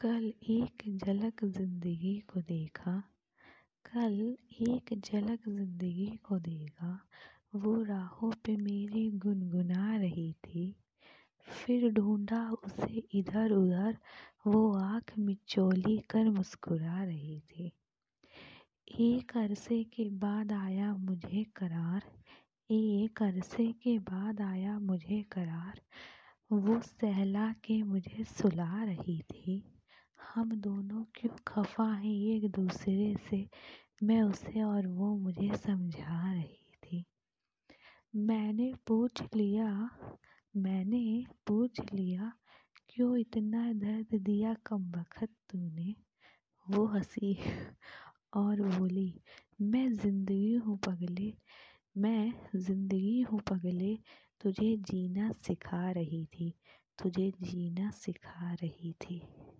कल एक झलक ज़िंदगी को देखा, कल एक झलक ज़िंदगी को देखा। वो राहों पे मेरी गुनगुना रही थी, फिर ढूंढा उसे इधर उधर। वो आँख मिचोली कर मुस्कुरा रही थी। एक अरसे के बाद आया मुझे करार, एक अरसे के बाद आया मुझे करार। वो सहला के मुझे सुला रही थी। हम दोनों क्यों खफा हैं एक दूसरे से? मैं उसे और वो मुझे समझा रही थी। मैंने पूछ लिया, मैंने पूछ लिया, क्यों इतना दर्द दिया कम वक़्त तूने? वो हँसी और बोली, मैं ज़िंदगी हूँ पगले, मैं ज़िंदगी हूँ पगले, तुझे जीना सिखा रही थी, तुझे जीना सिखा रही थी।